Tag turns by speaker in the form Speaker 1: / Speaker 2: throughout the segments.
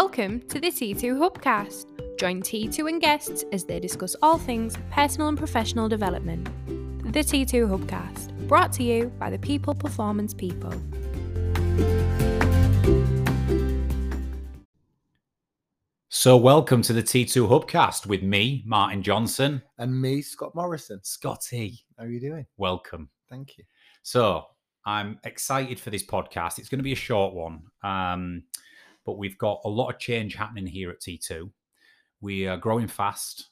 Speaker 1: Welcome to the T2 Hubcast. Join T2 and guests as they discuss all things personal and professional development. The T2 Hubcast, brought to you by the People Performance People.
Speaker 2: So, welcome to the T2 Hubcast with me, Martin Johnson.
Speaker 3: And me, Scott Morrison.
Speaker 2: Scotty,
Speaker 3: How are you doing?
Speaker 2: welcome.
Speaker 3: Thank you.
Speaker 2: So, I'm excited for this podcast. It's going to be a short one, um, but we've got a lot of change happening here at T2. We are growing fast.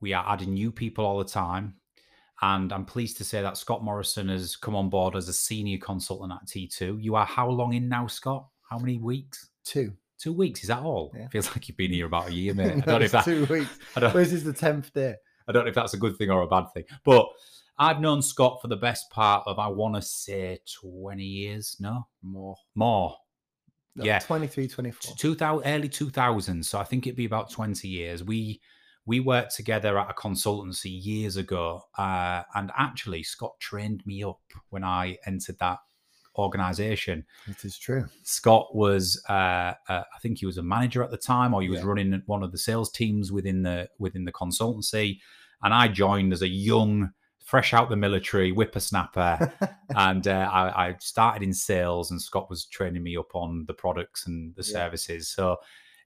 Speaker 2: We are adding new people all the time. And I'm pleased to say that Scott Morrison has come on board as a senior consultant at T2. You are how long in now, Scott? How many weeks?
Speaker 3: Two.
Speaker 2: Two weeks, is that all?
Speaker 3: Yeah.
Speaker 2: Feels like you've been here about a year, mate. I don't know if that,
Speaker 3: two weeks.
Speaker 2: I don't,
Speaker 3: Well, this is the tenth day.
Speaker 2: I don't know if that's a good thing or a bad thing. But I've known Scott for the best part of, I want to say, 20 years. No,
Speaker 3: More.
Speaker 2: more.
Speaker 3: No,
Speaker 2: Yeah.
Speaker 3: 23, 24.
Speaker 2: 2000, early 2000s. So I think it'd be about 20 years. We we worked together at a consultancy years ago. Uh, and actually, Scott trained me up when I entered that organization.
Speaker 3: It is true.
Speaker 2: Scott was, uh, uh, I think he was a manager at the time, or he was
Speaker 3: Yeah.
Speaker 2: running one of the sales teams within the within the consultancy. And I joined as a young, fresh out the military whippersnapper, and uh, I, I started in sales. And Scott was training me up on the products and the
Speaker 3: Yeah.
Speaker 2: services. So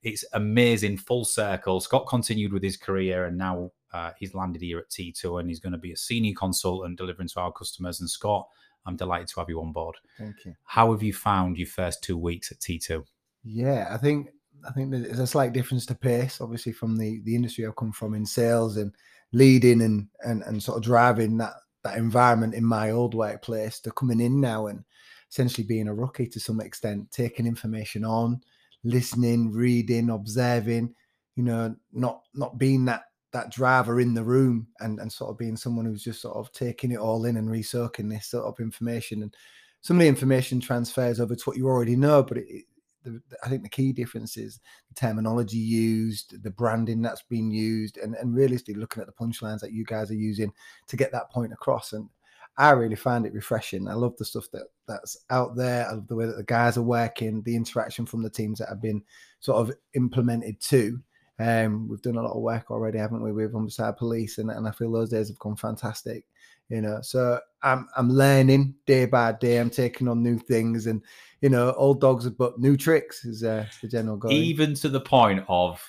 Speaker 2: it's amazing, full circle. Scott continued with his career, and now uh, he's landed here at T2, and he's going to be a senior consultant delivering to our customers. And Scott, I'm delighted to have you on board.
Speaker 3: Thank you.
Speaker 2: How have you found your first two weeks at T2?
Speaker 3: Yeah, I think I think there's a slight difference to pace, obviously, from the the industry I've come from in sales and leading and and and sort of driving that that environment in my old workplace to coming in now and essentially being a rookie to some extent, taking information on, listening, reading, observing, you know, not not being that that driver in the room and and sort of being someone who's just sort of taking it all in and resoaking this sort of information. And some of the information transfers over to what you already know, but it- the, I think the key difference is the terminology used, the branding that's been used, and, and realistically looking at the punchlines that you guys are using to get that point across. And I really find it refreshing. I love the stuff that that's out there. I love the way that the guys are working, the interaction from the teams that have been sort of implemented too. Um, we've done a lot of work already, haven't we, with Humberside Police, and, and I feel those days have gone fantastic. You know, so I'm I'm learning day by day. I'm taking on new things, and you know, old dogs have but new tricks is uh, the general goal.
Speaker 2: Even to the point of,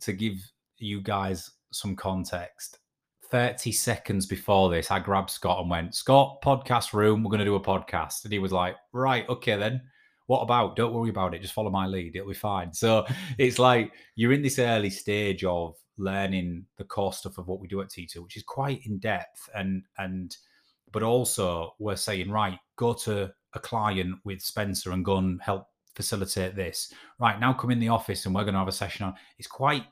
Speaker 2: to give you guys some context, 30 seconds before this, I grabbed Scott and went, Scott, podcast room, we're going to do a podcast. And he was like, right, okay then. What about? Don't worry about it. Just follow my lead. It'll be fine. So it's like you're in this early stage of learning the core stuff of what we do at T2, which is quite in depth. And, and, but also we're saying, right, go to a client with Spencer and go and help facilitate this. Right now, come in the office and we're going to have a session on. It's quite.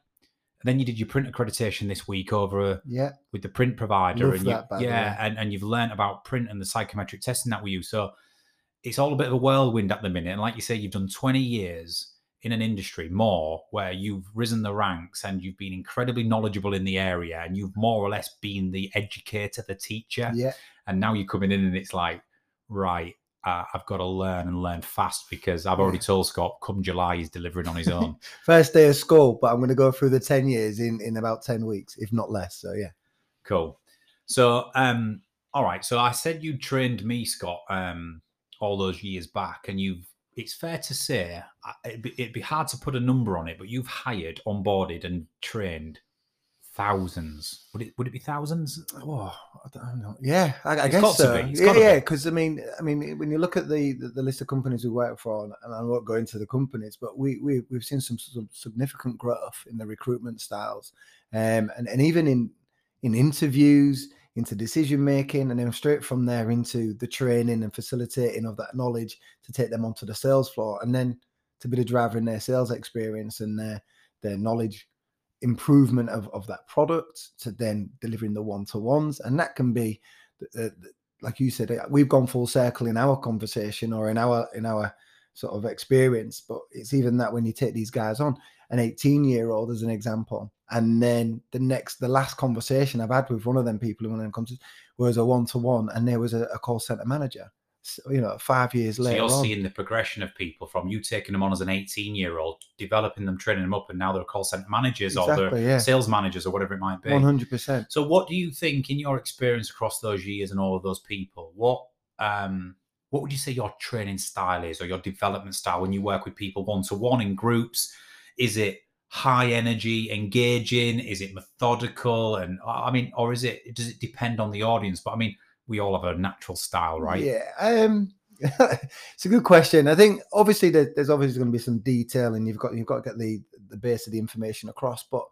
Speaker 2: And then you did your print accreditation this week over a,
Speaker 3: yeah,
Speaker 2: with the print provider,
Speaker 3: Love
Speaker 2: and you,
Speaker 3: by
Speaker 2: yeah, and, and you've learned about print and the psychometric testing that we use. So it's all a bit of a whirlwind at the minute. And like you say, you've done 20 years in an industry more where you've risen the ranks and you've been incredibly knowledgeable in the area and you've more or less been the educator, the teacher
Speaker 3: yeah,
Speaker 2: and now you're coming in and it's like right uh, i've got to learn and learn fast because i've already told scott come july he's delivering on his own
Speaker 3: first day of school, but I'm going to go through the ten years in in about ten weeks, if not less. So yeah,
Speaker 2: cool so um all right so i said you trained me scott um all those years back and you've it's fair to say it'd be, it'd be hard to put a number on it but you've hired onboarded and trained thousands would it would it be thousands
Speaker 3: Oh, I don't know. Yeah, I, I guess so.
Speaker 2: be.
Speaker 3: Yeah, yeah. Because I mean, I mean, when you look at the, the the list of companies we work for, and I won't go into the companies, but we we we've seen some, some significant growth in the recruitment styles, um, and and even in in interviews, into decision making, and then straight from there into the training and facilitating of that knowledge to take them onto the sales floor, and then to be the driver in their sales experience and their their knowledge improvement of, of that product to then delivering the one-to-ones. And that can be the, like you said uh, we've gone full circle in our conversation or in our in our sort of experience but it's even that when you take these guys on an 18 year old as an example and then the next the last conversation i've had with one of them people in one of them conversations was a one-to-one and there was a, a call center manager s- you know, five years later.
Speaker 2: So
Speaker 3: later.
Speaker 2: you're
Speaker 3: on.
Speaker 2: seeing the progression of people from you taking them on as an 18 year old, developing them, training them up, and now they're call center managers or
Speaker 3: Exactly,
Speaker 2: they're
Speaker 3: yeah.
Speaker 2: sales managers or whatever it might be.
Speaker 3: One hundred percent.
Speaker 2: So, what do you think, in your experience across those years and all of those people, what um, what would you say your training style is, or your development style when you work with people one to one in groups? Is it high energy, engaging? Is it methodical? And I mean, or is it does it depend on the audience? But I mean, we all have a natural style, right?
Speaker 3: Yeah. Um, it's a good question. I think obviously there, there's obviously going to be some detail, and you've got you've got to get the the base of the information across. But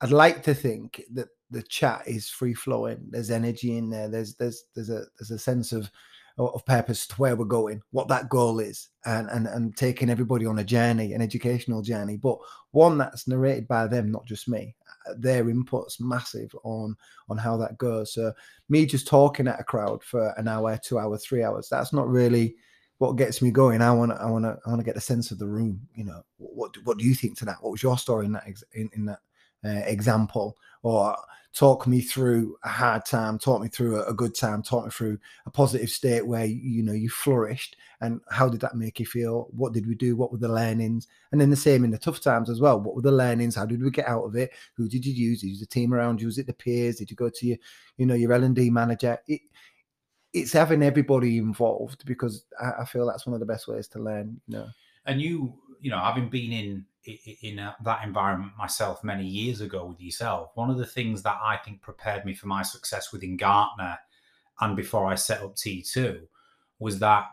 Speaker 3: I'd like to think that the chat is free flowing. There's energy in there. There's there's there's a there's a sense of of purpose to where we're going, what that goal is, and and and taking everybody on a journey, an educational journey, but one that's narrated by them, not just me. Uh, Their input's massive on on how that goes. So me just talking at a crowd for an hour, two hours, three hours, that's not really what gets me going. I want I want to, I want to get a sense of the room. You know, what what do you think to that? What was your story in that in, in that uh, example? Or talk me through a hard time, talk me through a, good time, talk me through a positive state where you know you flourished, and how did that make you feel? What did we do? What were the learnings? And then the same in the tough times as well. What were the learnings? How did we get out of it? Who did you use? Did you use the team around you? Was it the peers? Did you go to your, you know, your L and D manager? It, it's having everybody involved because I, I feel that's one of the best ways to learn. You know,
Speaker 2: and you you know having been in in a, that environment myself many years ago with yourself one of the things that i think prepared me for my success within gartner and before i set up t2 was that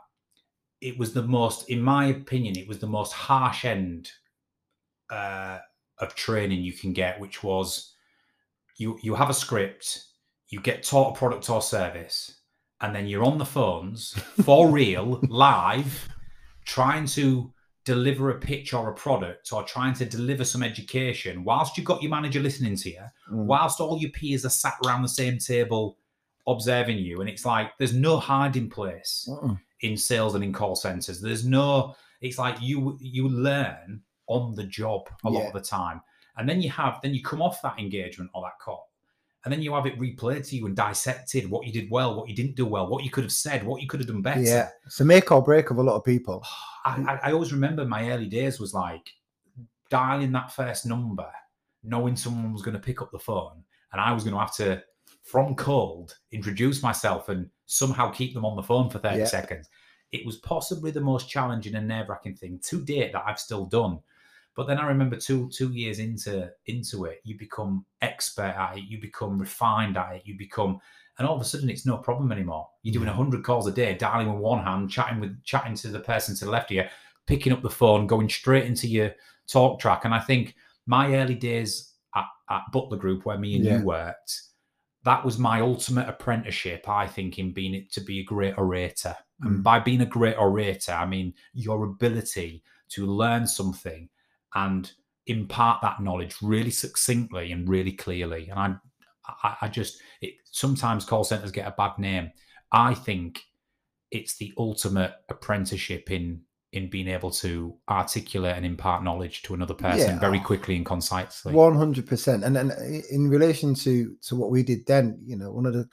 Speaker 2: it was the most in my opinion it was the most harsh end uh, of training you can get which was you you have a script you get taught a product or service and then you're on the phones for real live trying to deliver a pitch or a product or trying to deliver some education whilst you've got your manager listening to you,
Speaker 3: Mm.
Speaker 2: whilst all your peers are sat around the same table observing you. And it's like there's no hiding place
Speaker 3: Mm-mm.
Speaker 2: in sales and in call centers. There's no, it's like you you learn on the job a lot of the time. And then you have, then you come off that engagement or that call. And then you have it replayed to you and dissected what you did well, what you didn't do well, what you could have said, what you could have done better.
Speaker 3: yeah, it's a make or break of a lot of people.
Speaker 2: I, I, I always remember my early days was like dialing that first number, knowing someone was going to pick up the phone, and I was going to have to, from cold, introduce myself and somehow keep them on the phone for 30
Speaker 3: Yeah.
Speaker 2: seconds. It was possibly the most challenging and nerve wracking thing to date that I've still done. But then I remember two two years into into it, you become expert at it, you become refined at it, you become, and all of a sudden it's no problem anymore. You're doing hundred calls a day, dialing with one hand, chatting with chatting to the person to the left of you, picking up the phone, going straight into your talk track. And I think my early days at, at Butler Group, where me and
Speaker 3: Yeah.
Speaker 2: you worked, that was my ultimate apprenticeship. I think in being it to be a great orator, and
Speaker 3: Mm.
Speaker 2: by being a great orator, I mean your ability to learn something and impart that knowledge really succinctly and really clearly. And I, I, I just it, sometimes call centers get a bad name. I think it's the ultimate apprenticeship in in being able to articulate and impart knowledge to another person
Speaker 3: Yeah.
Speaker 2: very quickly and concisely.
Speaker 3: One hundred percent. And then uh, in relation to to what we did then, you know, one of the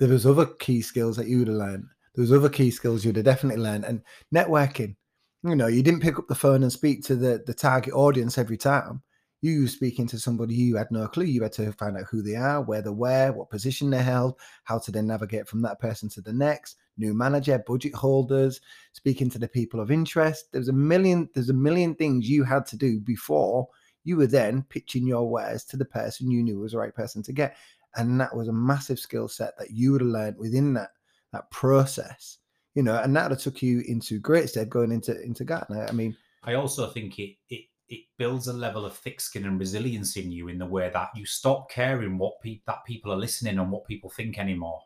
Speaker 3: there was other key skills that you would have learned. There was other key skills you'd have definitely learned. And networking, you know, you didn't pick up the phone and speak to the the target audience every time. You were speaking to somebody you had no clue. You had to find out who they are, where they were, what position they held, how to then navigate from that person to the next. New manager, budget holders, speaking to the people of interest. There's a million. There's a million things you had to do before you were then pitching your wares to the person you knew was the right person to get. And that was a massive skill set that you would have learned within that that process. You know, and that took you into great stead going into into Gartner. I mean,
Speaker 2: I also think it it it builds a level of thick skin and resilience in you in the way that you stop caring what pe- that people are listening and what people think anymore.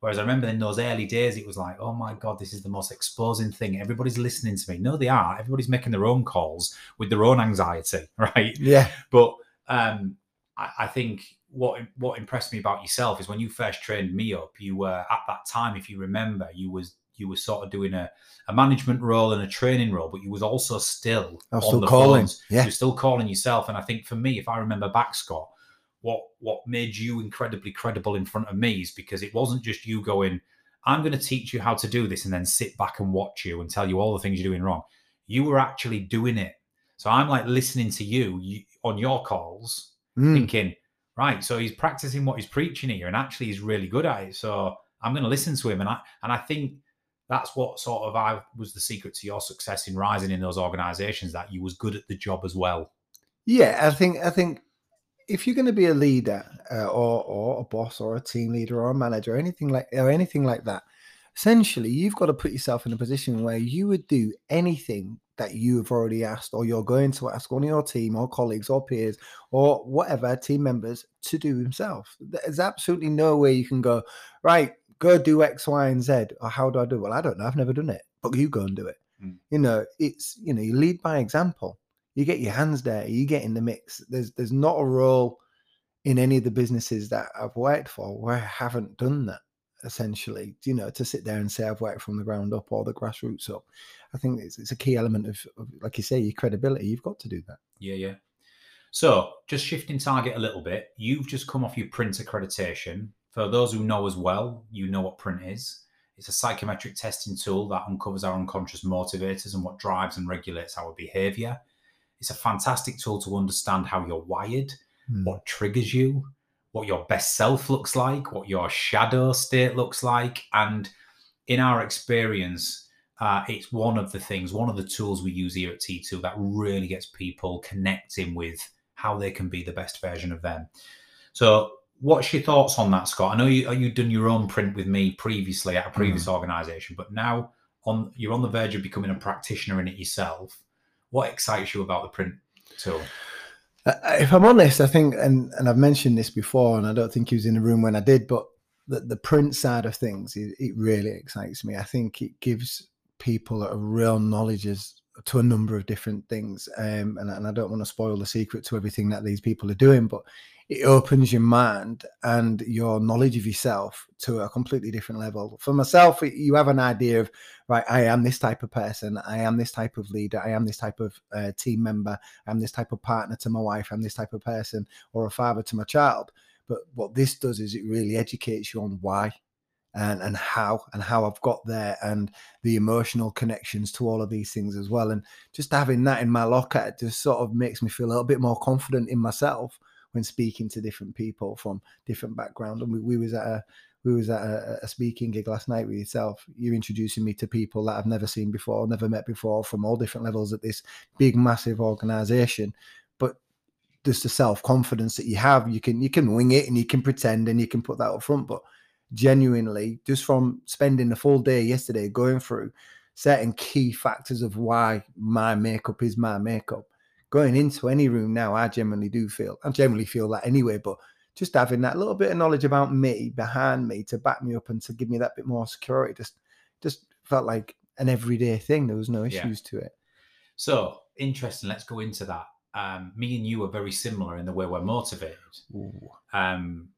Speaker 2: Whereas I remember in those early days, it was like, oh my god, this is the most exposing thing. Everybody's listening to me. No, they are. Everybody's making their own calls with their own anxiety, right?
Speaker 3: yeah,
Speaker 2: But um, I, I think what what impressed me about yourself is when you first trained me up, you were at that time, if you remember, you was you were sort of doing a, a management role and a training role, but you was also still
Speaker 3: was
Speaker 2: on
Speaker 3: still
Speaker 2: the
Speaker 3: calling.
Speaker 2: phones.
Speaker 3: Yeah.
Speaker 2: You're still calling yourself. And I think for me, if I remember back, Scott, what what made you incredibly credible in front of me is because it wasn't just you going, I'm going to teach you how to do this and then sit back and watch you and tell you all the things you're doing wrong. You were actually doing it. So I'm like listening to you, you on your calls,
Speaker 3: Mm.
Speaker 2: thinking, right, so he's practicing what he's preaching here and actually he's really good at it. So I'm going to listen to him. And I, and I think that's what sort of I was the secret to your success in rising in those organizations that you was good at the job as well.
Speaker 3: Yeah, I think I think if you're going to be a leader uh, or or a boss or a team leader or a manager or anything like or anything like that, essentially you've got to put yourself in a position where you would do anything that you have already asked or you're going to ask one of your team or colleagues or peers or whatever team members to do himself. There's absolutely no way you can go right. Go do X, Y, and Z. Or how do I do? it? Well, I don't know. I've never done it, but you go and do it.
Speaker 2: Mm.
Speaker 3: You know, it's you know you lead by example you get your hands dirty, you get in the mix. There's there's not a role in any of the businesses that I've worked for where I haven't done that. Essentially, you know, to sit there and say I've worked from the ground up or the grassroots up, I think it's, it's a key element of, of, like you say, your credibility. You've got to do that.
Speaker 2: Yeah, yeah. So just shifting target a little bit, you've just come off your print accreditation. For those who know as well, you know what print is. It's a psychometric testing tool that uncovers our unconscious motivators and what drives and regulates our behavior. It's a fantastic tool to understand how you're wired,
Speaker 3: Mm.
Speaker 2: what triggers you, what your best self looks like, what your shadow state looks like. And in our experience, uh, it's one of the things, one of the tools we use here at T2 that really gets people connecting with how they can be the best version of them. So, what's your thoughts on that, Scott? I know you you've done your own print with me previously at a previous organization, but now on you're on the verge of becoming a practitioner in it yourself. What excites you about the print tool?
Speaker 3: Uh, if I'm honest, I think, and, and I've mentioned this before, and I don't think he was in the room when I did, but the, the print side of things, it, it really excites me. I think it gives people a real knowledge as to a number of different things. Um, and, and I don't want to spoil the secret to everything that these people are doing, but it opens your mind and your knowledge of yourself to a completely different level. For myself, you have an idea of, right, I am this type of person, I am this type of leader, I am this type of uh, team member, I'm this type of partner to my wife, I'm this type of person, or a father to my child. But what this does is it really educates you on why and and how and how I've got there and the emotional connections to all of these things as well. And just having that in my locker just sort of makes me feel a little bit more confident in myself when speaking to different people from different background. And we, we was at a we was at a, a speaking gig last night with yourself. You're introducing me to people that I've never seen before, never met before, from all different levels at this big, massive organization. But just the self confidence that you have, you can you can wing it and you can pretend and you can put that up front. But genuinely, just from spending the full day yesterday going through certain key factors of why my makeup is my makeup, going into any room now, I generally do feel, I generally feel that anyway, but just having that little bit of knowledge about me behind me to back me up and to give me that bit more security just just felt like an everyday thing. There was no
Speaker 2: Yeah.
Speaker 3: issues to it.
Speaker 2: So interesting. Let's go into that. Um, me and you are very similar in the way we're motivated. Um,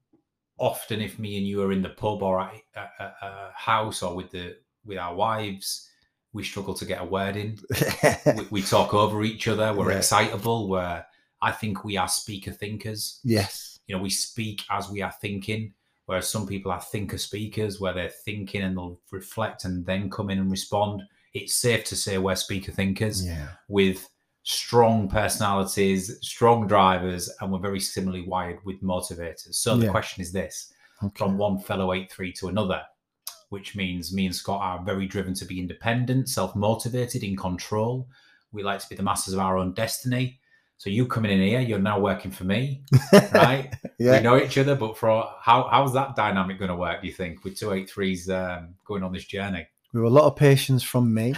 Speaker 2: often, if me and you are in the pub or at a, a, a house or with the with our wives, we struggle to get a word in. we, we talk over each other. We're
Speaker 3: Yeah.
Speaker 2: excitable. We're I think we are speaker thinkers.
Speaker 3: yes.
Speaker 2: You know, we speak as we are thinking. Whereas some people are thinker speakers, where they're thinking and they'll reflect and then come in and respond. It's safe to say we're speaker thinkers
Speaker 3: Yeah.
Speaker 2: with strong personalities, strong drivers, and we're very similarly wired with motivators. So the
Speaker 3: Yeah.
Speaker 2: question is this
Speaker 3: Okay.
Speaker 2: from one fellow 8 3 to another, which means me and Scott are very driven to be independent, self motivated, in control. We like to be the masters of our own destiny. So you coming in here, you're now working for me, right?
Speaker 3: yeah.
Speaker 2: We know each other, but for how how's that dynamic going to work? Do you think with two eight threes um, going on this journey?
Speaker 3: With a lot of patience from me.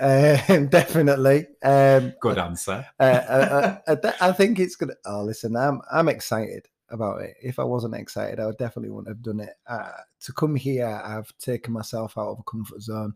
Speaker 3: Um, definitely. Um,
Speaker 2: Good answer.
Speaker 3: uh, uh, uh, I think it's gonna. Oh, listen, I'm I'm excited about it. If I wasn't excited, I would definitely wouldn't have done it. Uh, to come here, I've taken myself out of a comfort zone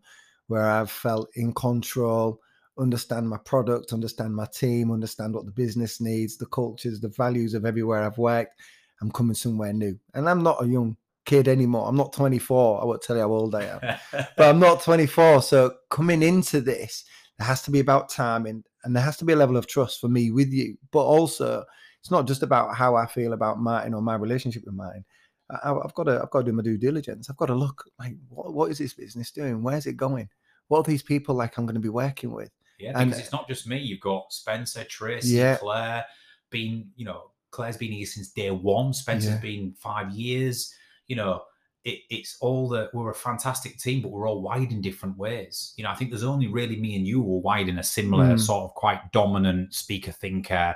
Speaker 3: where I've felt in control, understand my product, understand my team, understand what the business needs, the cultures, the values of everywhere I've worked. I'm coming somewhere new, and I'm not a young kid anymore. I'm not 24. I won't tell you how old I am but I'm not 24. So coming into this, there has to be about timing and there has to be a level of trust for me with you. But also, it's not just about how I feel about Martin or my relationship with Martin. I, I've got to I've got to do my due diligence. I've got to look like what, what is this business doing? Where's it going? What are these people like I'm going to be working with?
Speaker 2: Yeah,
Speaker 3: And-
Speaker 2: because it's not just me. You've got Spencer, Tracy,
Speaker 3: Yeah.
Speaker 2: Claire. Been you know, Claire's been here since day one. Spencer's
Speaker 3: Yeah.
Speaker 2: been five years. You know, it, it's all that we're a fantastic team, but we're all wired in different ways. You know, I think there's only really me and you who are wired in a similar
Speaker 3: Mm.
Speaker 2: sort of quite dominant speaker thinker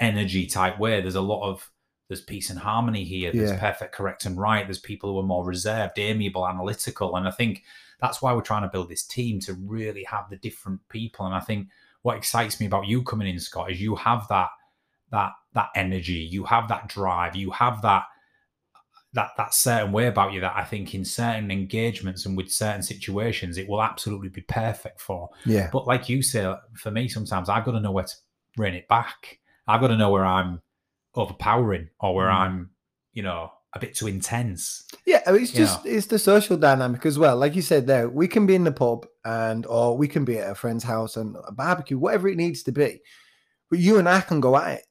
Speaker 2: energy type way. There's a lot of there's peace and harmony here. There's
Speaker 3: Yeah.
Speaker 2: perfect, correct, and right. There's people who are more reserved, amiable, analytical, and I think that's why we're trying to build this team to really have the different people. And I think what excites me about you coming in, Scott, is you have that that that energy, you have that drive, you have that that that certain way about you that I think in certain engagements and with certain situations it will absolutely be perfect for.
Speaker 3: Yeah,
Speaker 2: But like you say, for me, sometimes I've got to know where to rein it back. I've got to know where I'm overpowering or where
Speaker 3: Mm.
Speaker 2: I'm, you know, a bit too intense.
Speaker 3: yeah. It's
Speaker 2: you
Speaker 3: just it's the social dynamic as well. Like you said there, we can be in the pub and or we can be at a friend's house and a barbecue, whatever it needs to be. But you and I can go at it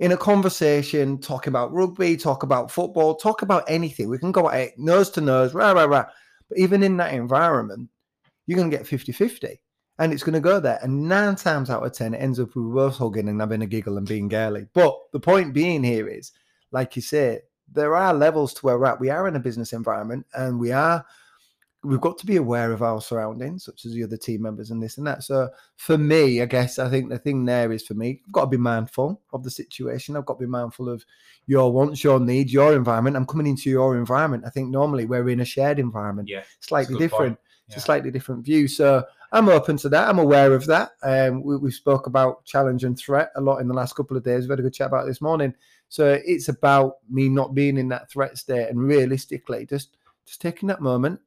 Speaker 3: in a conversation, talk about rugby, talk about football, talk about anything. We can go at it nose to nose, rah, rah, rah. But even in that environment, you're going to get 50 50 and it's going to go there. And nine times out of 10, it ends up with both hugging and having a giggle and being girly. But the point being here is, like you say, there are levels to where we're at. We are in a business environment and we are we've got to be aware of our surroundings, such as the other team members and this and that. So for me, I guess I think the thing there is for me, I've got to be mindful of the situation. I've got to be mindful of your wants, your needs, your environment. I'm coming into your environment. I think normally we're in a shared environment,
Speaker 2: Yeah.
Speaker 3: slightly
Speaker 2: a good point.
Speaker 3: different. It's a slightly different view. So I'm open to that. I'm aware of that. Um, we, we spoke about challenge and threat a lot in the last couple of days. We've had a good chat about it this morning. So it's about me not being in that threat state and realistically just just taking that moment,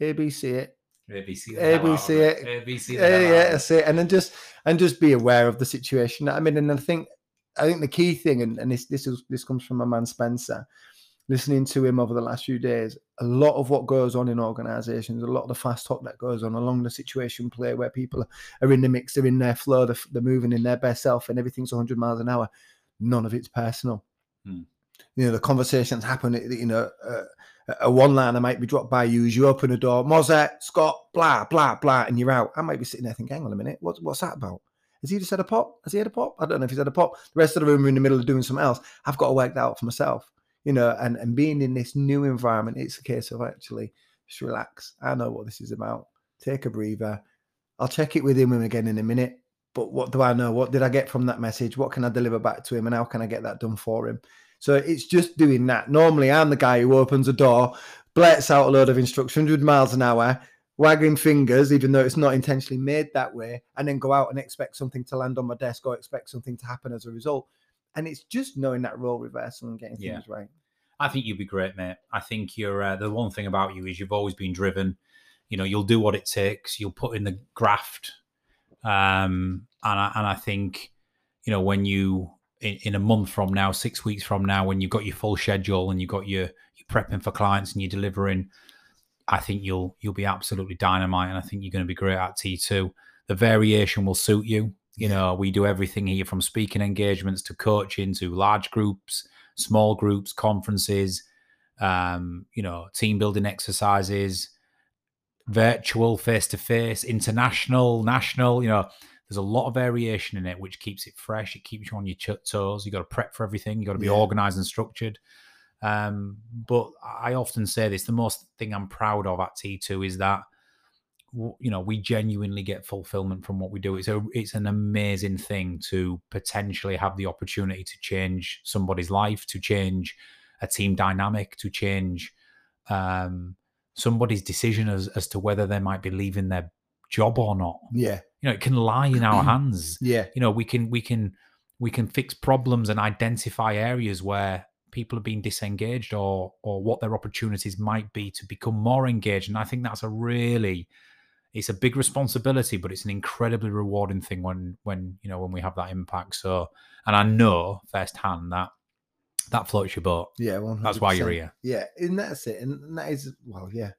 Speaker 3: ABC it,
Speaker 2: ABC. the hell out of
Speaker 3: ABC it.
Speaker 2: ABC.
Speaker 3: yeah,
Speaker 2: hell out
Speaker 3: yeah,
Speaker 2: of it.
Speaker 3: that's it. And then just and just be aware of the situation. I mean, and I think I think the key thing, and, and this this is this comes from my man Spencer, listening to him over the last few days, a lot of what goes on in organizations, a lot of the fast talk that goes on along the situation play where people are in the mix, they're in their flow, they're, they're moving in their best self, and everything's 100 miles an hour. None of it's personal.
Speaker 2: Hmm.
Speaker 3: You know, the conversations happen, you know, uh, a one liner might be dropped by you as you open a door, Mozart, Scott, blah, blah, blah, and you're out. I might be sitting there thinking, hang on a minute, what, what's that about? Has he just had a pop? Has he had a pop? I don't know if he's had a pop. The rest of the room are in the middle of doing something else. I've got to work that out for myself, you know, and, and being in this new environment, it's a case of actually just relax. I know what this is about. Take a breather. I'll check it with him again in a minute. But what do I know? What did I get from that message? What can I deliver back to him? And how can I get that done for him? So it's just doing that. Normally, I'm the guy who opens a door, blurts out a load of instructions, 100 miles an hour, wagging fingers, even though it's not intentionally made that way, and then go out and expect something to land on my desk or expect something to happen as a result. And it's just knowing that role reversal and getting
Speaker 2: Yeah.
Speaker 3: things right.
Speaker 2: I think you'd be great, mate. I think you're uh, the one thing about you is you've always been driven. You know, you'll do what it takes. You'll put in the graft, um, and I, and I think you know when you in, in a month from now, six weeks from now, when you've got your full schedule and you've got your you're prepping for clients and you're delivering, I think you'll you'll be absolutely dynamite, and I think you're going to be great at T two. The variation will suit you. You know, we do everything here from speaking engagements to coaching to large groups, small groups, conferences, um, you know, team building exercises, virtual, face to face, international, national. You know, there's a lot of variation in it, which keeps it fresh. It keeps you on your ch- toes. You got to prep for everything. You got to be
Speaker 3: Yeah.
Speaker 2: organized and structured. Um, but I often say this: the most thing I'm proud of at T2 is that you know we genuinely get fulfillment from what we do. It's a it's an amazing thing to potentially have the opportunity to change somebody's life, to change a team dynamic, to change um, somebody's decision as as to whether they might be leaving their job or not.
Speaker 3: Yeah.
Speaker 2: You know, it can lie in our hands
Speaker 3: Yeah.
Speaker 2: you know we can we can we can fix problems and identify areas where people have been disengaged or or what their opportunities might be to become more engaged and i think that's a really it's a big responsibility but it's an incredibly rewarding thing when when you know when we have that impact so and i know firsthand that that floats your boat
Speaker 3: Yeah. 100%.
Speaker 2: that's why you're here
Speaker 3: Yeah, and that's it. And that is well, yeah.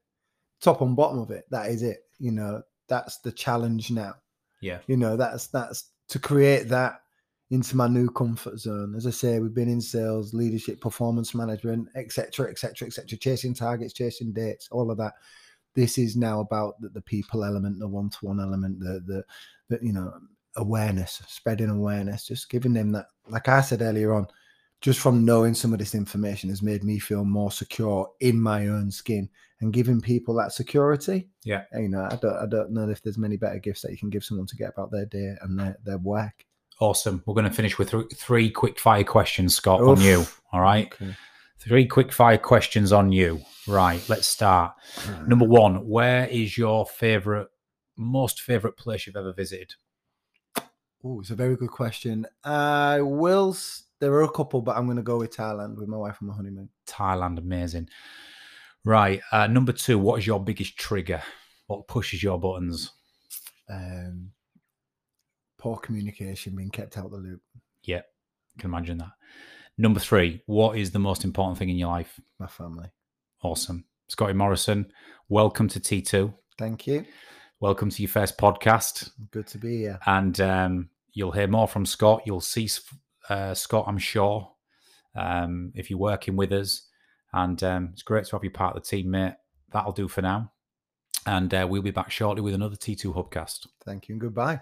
Speaker 3: Top and bottom of it. That is it. You know, that's the challenge now.
Speaker 2: Yeah
Speaker 3: You know, that's that's to create that into my new comfort zone. As I say, we've been in sales, leadership, performance management, etc., etc., etc., chasing targets, chasing dates, all of that. This is now about the, the people element, the one-to-one element, the the, the you know awareness, spreading awareness, just giving them that. Like I said earlier on, just from knowing some of this information has made me feel more secure in my own skin and giving people that security.
Speaker 2: Yeah.
Speaker 3: You know, I don't, I don't know if there's many better gifts that you can give someone to get about their day and their, their work.
Speaker 2: Awesome. We're going to finish with th- three quick fire questions, Scott, Oof. on you. All right. Okay. Three quick fire questions on you. Right. Let's start. Right. Number one, where is your favorite, most favorite place you've ever visited?
Speaker 3: Oh, it's a very good question. I will. There are a couple, but I'm going to go with Thailand with my wife on my honeymoon.
Speaker 2: Thailand, amazing. Right. Uh, number two, what is your biggest trigger? What pushes your buttons?
Speaker 3: Um, poor communication, being kept out of the loop.
Speaker 2: Yeah, can imagine that. Number three, what is the most important thing in your life?
Speaker 3: My family.
Speaker 2: Awesome. Scotty Morrison, welcome to T2.
Speaker 3: Thank you.
Speaker 2: Welcome to your first podcast.
Speaker 3: Good to be here.
Speaker 2: And um, you'll hear more from Scott. You'll see uh, Scott, I'm sure, um, if you're working with us. And um, it's great to have you part of the team, mate. That'll do for now. And uh, we'll be back shortly with another T2 Hubcast.
Speaker 3: Thank you and goodbye.